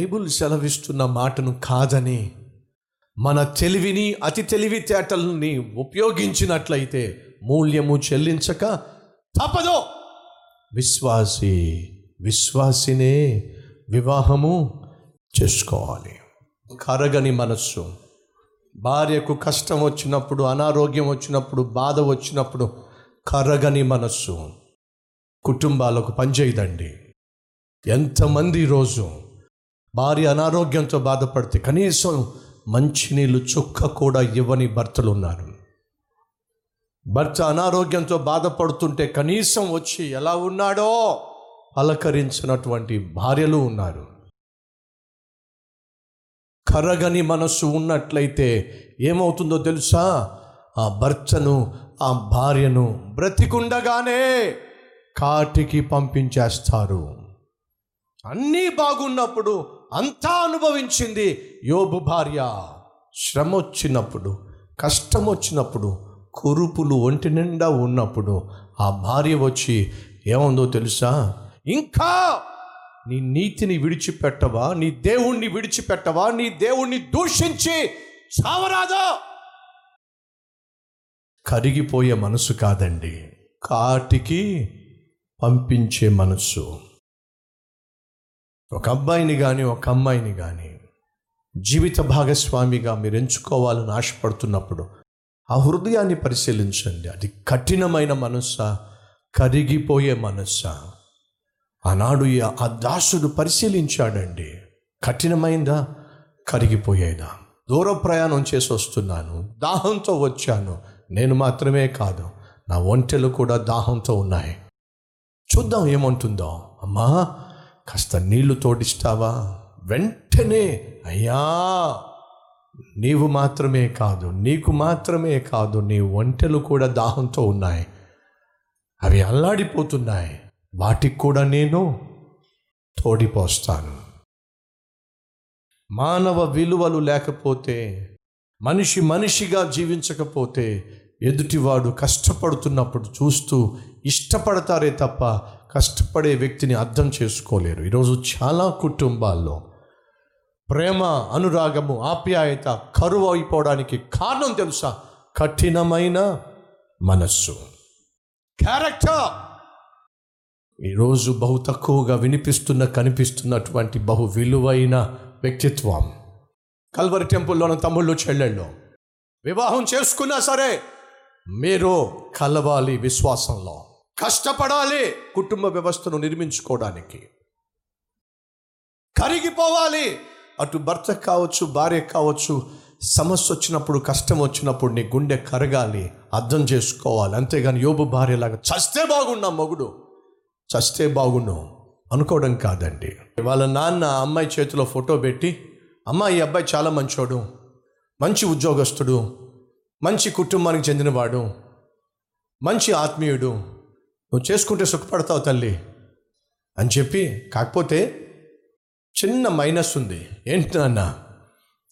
Bible సెలవిస్తున్న మాటను కాదని మన తెలివిని అతి తెలివితేటల్ని ఉపయోగించినట్లయితే మూల్యము చెల్లించక తప్పదు. విశ్వాసి విశ్వాసినే వివాహము చేసుకోవాలి. కరగని మనస్సు భార్యకు కష్టం వచ్చినప్పుడు అనారోగ్యం వచ్చినప్పుడు బాధ వచ్చినప్పుడు కరగని మనస్సు కుటుంబాలకు పనిచేయదండి. ఎంతమంది రోజు భార్య అనారోగ్యంతో బాధపడితే కనీసం మంచినీళ్ళు చుక్క కూడా ఇవ్వని భర్తలు ఉన్నారు. భర్త అనారోగ్యంతో బాధపడుతుంటే కనీసం వచ్చి ఎలా ఉన్నాడో అలకరించినటువంటి భార్యలు ఉన్నారు. కరగని మనస్సు ఉన్నట్లయితే ఏమవుతుందో తెలుసా? ఆ భర్తను ఆ భార్యను బ్రతికుండగానే కాటికి పంపించేస్తారు. అన్నీ బాగున్నప్పుడు అంతా అనుభవించింది యోబు భార్య. శ్రమ వచ్చినప్పుడు కష్టం వచ్చినప్పుడు కురుపులు ఒంటి నిండా ఉన్నప్పుడు ఆ భార్య వచ్చి ఏముందో తెలుసా? ఇంకా నీ నీతిని విడిచిపెట్టవా? నీ దేవుణ్ణి విడిచిపెట్టవా? నీ దేవుణ్ణి దూషించి చావరాదా. కరిగిపోయే మనసు కాదండి. కాటికి పంపించే మనసు. ఒక అబ్బాయిని కానీ ఒక అమ్మాయిని కానీ జీవిత భాగస్వామిగా మీరు ఎంచుకోవాలని ఆశపడుతున్నప్పుడు ఆ హృదయాన్ని పరిశీలించండి. అది కఠినమైన మనస్సా కరిగిపోయే మనస్సా ఆనాడు ఈ ఆ దాసుడు పరిశీలించాడండి. కఠినమైందా? కరిగిపోయేదా? దూర ప్రయాణం చేసి వస్తున్నాను. దాహంతో వచ్చాను. నేను మాత్రమే కాదు నా ఒంటెలు కూడా దాహంతో ఉన్నాయి. చూద్దాం ఏమంటుందో. అమ్మా! కాస్త నీళ్ళు తోడిస్తావా? వెంటనే అయ్యా! నీవు మాత్రమే కాదు నీకు మాత్రమే కాదు నీ ఒంటెలు కూడా దాహంతో ఉన్నాయి. అవి అల్లాడిపోతున్నాయి. వాటికి కూడా నేను తోడిపోస్తాను. మానవ విలువలు లేకపోతే మనిషి మనిషిగా జీవించకపోతే ఎదుటివాడు కష్టపడుతున్నప్పుడు చూస్తూ ఇష్టపడతారే తప్ప కష్టపడే వ్యక్తిని అర్థం చేసుకోలేరు. ఈరోజు చాలా కుటుంబాల్లో ప్రేమ అనురాగము ఆప్యాయత కరువు అయిపోవడానికి కారణం తెలుసా? కఠినమైన మనస్సు. క్యారెక్టర్ ఈరోజు బహు తక్కువగా వినిపిస్తున్న కనిపిస్తున్నటువంటి బహు విలువైన వ్యక్తిత్వం. కల్వరి టెంపుల్లోని తమ్ముళ్ళు చెల్లెళ్ళు వివాహం చేసుకున్నా సరే మీరు కలవాలి విశ్వాసంలో. కష్టపడాలి కుటుంబ వ్యవస్థను నిర్మించుకోవడానికి. కరిగిపోవాలి. అటు భర్త కావచ్చు భార్య కావచ్చు సమస్య వచ్చినప్పుడు కష్టం వచ్చినప్పుడు నీ గుండె కరగాలి అర్థం చేసుకోవాలి. అంతేగాని యోబు భార్యలాగా చస్తే బాగున్నా మొగుడు. చస్తే బాగుండు అనుకోవడం కాదండి. వాళ్ళ నాన్న అమ్మాయి చేతిలో ఫోటో పెట్టి అమ్మ ఈ అబ్బాయి చాలా మంచోడు మంచి ఉద్యోగస్తుడు మంచి కుటుంబానికి చెందినవాడు మంచి ఆత్మీయుడు నువ్వు చేసుకుంటే సుఖపడతావు తల్లి అని చెప్పి కాకపోతే చిన్న మైనస్ ఉంది. ఏంటి నాన్న?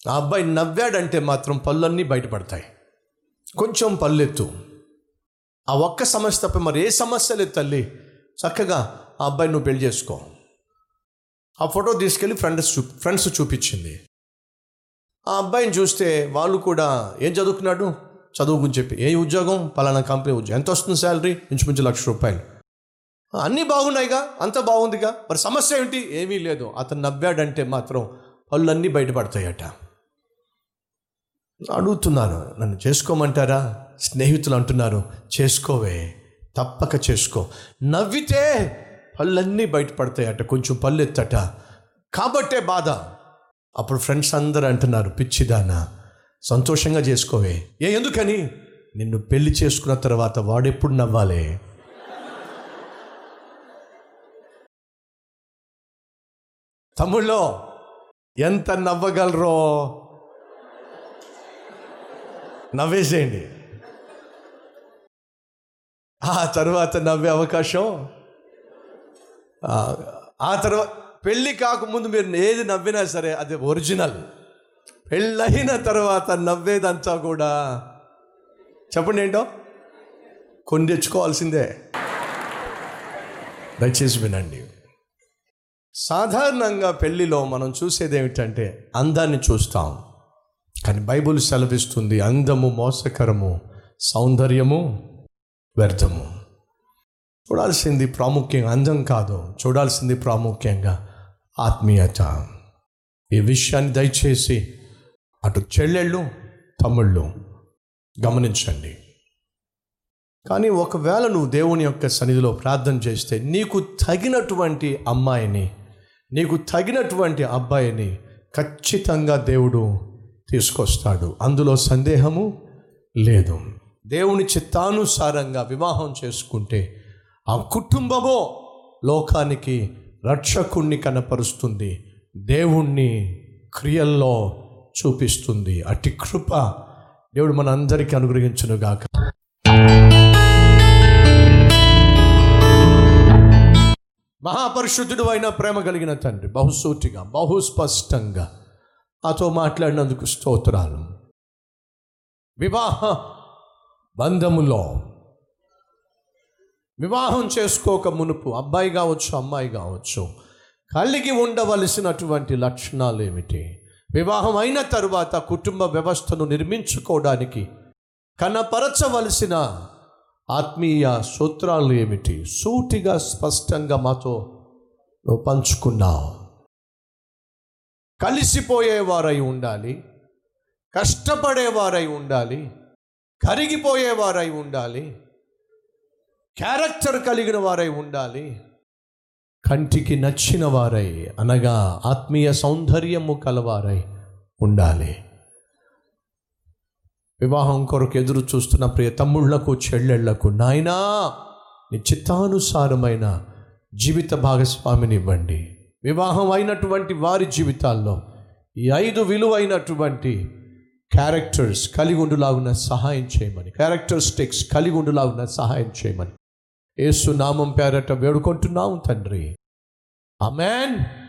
ఆ అబ్బాయి నవ్వాడంటే మాత్రం పళ్ళన్నీ బయటపడతాయి. కొంచెం పళ్ళెత్తు. ఆ ఒక్క సమస్య తప్ప మరి ఏ సమస్య లేదు తల్లి. చక్కగా ఆ అబ్బాయి నువ్వు పెళ్ళి చేసుకో. ఆ ఫోటో తీసుకెళ్ళి ఫ్రెండ్స్ చూ ఫ్రెండ్స్ చూపించింది. ఆ అబ్బాయిని చూస్తే వాళ్ళు కూడా ఏం చదువుకున్నాడు? చదువు గురించి చెప్పి ఏ ఉద్యోగం? పలానా కంపెనీ ఉద్యోగం. ఎంత వస్తుంది శాలరీ? ఇంచుమించు లక్ష రూపాయలు. అన్నీ బాగున్నాయిగా? అంత బాగుందిగా? మరి సమస్య ఏంటి? ఏమీ లేదు. అతను నవ్వాడంటే మాత్రం పళ్ళన్నీ బయటపడతాయట. అడుగుతున్నాను. నన్ను చేసుకోమంటారా? స్నేహితులు అంటున్నారు. చేసుకోవే. తప్పక చేసుకో. నవ్వితే పళ్ళన్నీ బయటపడతాయట. కొంచెం పళ్ళు ఎత్తట. కాబట్టే బాధ. అప్పుడు ఫ్రెండ్స్ అందరూ అంటున్నారు పిచ్చిదానా. సంతోషంగా చేసుకోవే. ఏ ఎందుకని? నిన్ను పెళ్ళి చేసుకున్న తర్వాత వాడెప్పుడు నవ్వాలి? తమ్ముళ్ళో ఎంత నవ్వగలరో? నవ్వేసేయండి. ఆ తర్వాత నవ్వే అవకాశం? ఆ, ఆ తర్వాత పెళ్ళి కాకముందు మీరు ఏది నవ్వినా సరే అది ఒరిజినల్. పెళ్ళైన తర్వాత నవ్వేదంతా కూడా. చెప్పండి ఏంటో? కొన్ని తెచ్చుకోవాల్సిందే. దయచేసి వినండి. సాధారణంగా పెళ్ళిలో మనం చూసేది ఏమిటంటే అందాన్ని చూస్తాం. కానీ బైబుల్ సెలవిస్తుంది అందము మోసకరము సౌందర్యము వ్యర్థము. చూడాల్సింది ప్రాముఖ్యంగా అందం కాదు చూడాల్సింది ప్రాముఖ్యంగా ఆత్మీయత. ఈ విషయాన్ని దయచేసి అటు చెల్లెళ్ళు తమ్ముళ్ళు గమనించండి. కానీ ఒకవేళ నువ్వు దేవుని యొక్క సన్నిధిలో ప్రార్థన చేస్తే నీకు తగినటువంటి అమ్మాయిని నీకు తగినటువంటి అబ్బాయిని ఖచ్చితంగా దేవుడు తీసుకొస్తాడు. అందులో సందేహము లేదు. దేవుని చిత్తానుసారంగా వివాహం చేసుకుంటే ఆ కుటుంబమో లోకానికి రక్షకుణ్ణి కనపరుస్తుంది. దేవుణ్ణి క్రియల్లో చూపిస్తుంది. అట్టి కృప దేవుడు మన అందరికీ అనుగ్రహించునుగాక. మహాపరిశుద్ధుడు అయిన ప్రేమ కలిగిన తండ్రి బహుసూటిగా బహుస్పష్టంగా ఆతో మాట్లాడినందుకు స్తోత్రాలు. వివాహ బంధములో వివాహం చేసుకోక మునుపు అబ్బాయి కావచ్చు అమ్మాయి కావచ్చు కలిగి ఉండవలసినటువంటి లక్షణాలు ఏమిటి వివాహం అయిన తరువాత కుటుంబ వ్యవస్థను నిర్మించుకోవడానికి కనపరచవలసిన ఆత్మీయ సూత్రాలు ఏమిటి? సూటిగా స్పష్టంగా మాతో నువ్వు పంచుకున్నావు. కలిసిపోయేవారై ఉండాలి కష్టపడేవారై ఉండాలి కరిగిపోయేవారై ఉండాలి క్యారెక్టర్ కలిగిన వారై ఉండాలి కంటికి నచ్చిన వారై అనగా ఆత్మీయ సౌందర్యము కలవారై ఉండాలి. వివాహం కొరకు ఎదురు చూస్తున్న ప్రియ తమ్ముళ్ళకు చెల్లెళ్ళకు నాయనా నీ చిత్తానుసారమైన జీవిత భాగస్వామిని ఇవ్వండి వివాహం అయినటువంటి వారి జీవితాల్లో ఈ ఐదు విలువైనటువంటి క్యారెక్టర్స్ కలిగి ఉండులాగున సహాయం చేయమని క్యారెక్టరిస్టిక్స్ కలిగి ఉండులాగున సహాయం చేయమని. ఏసు నామం పేరట వేడుకుంటున్నాం తండ్రి. అమెన్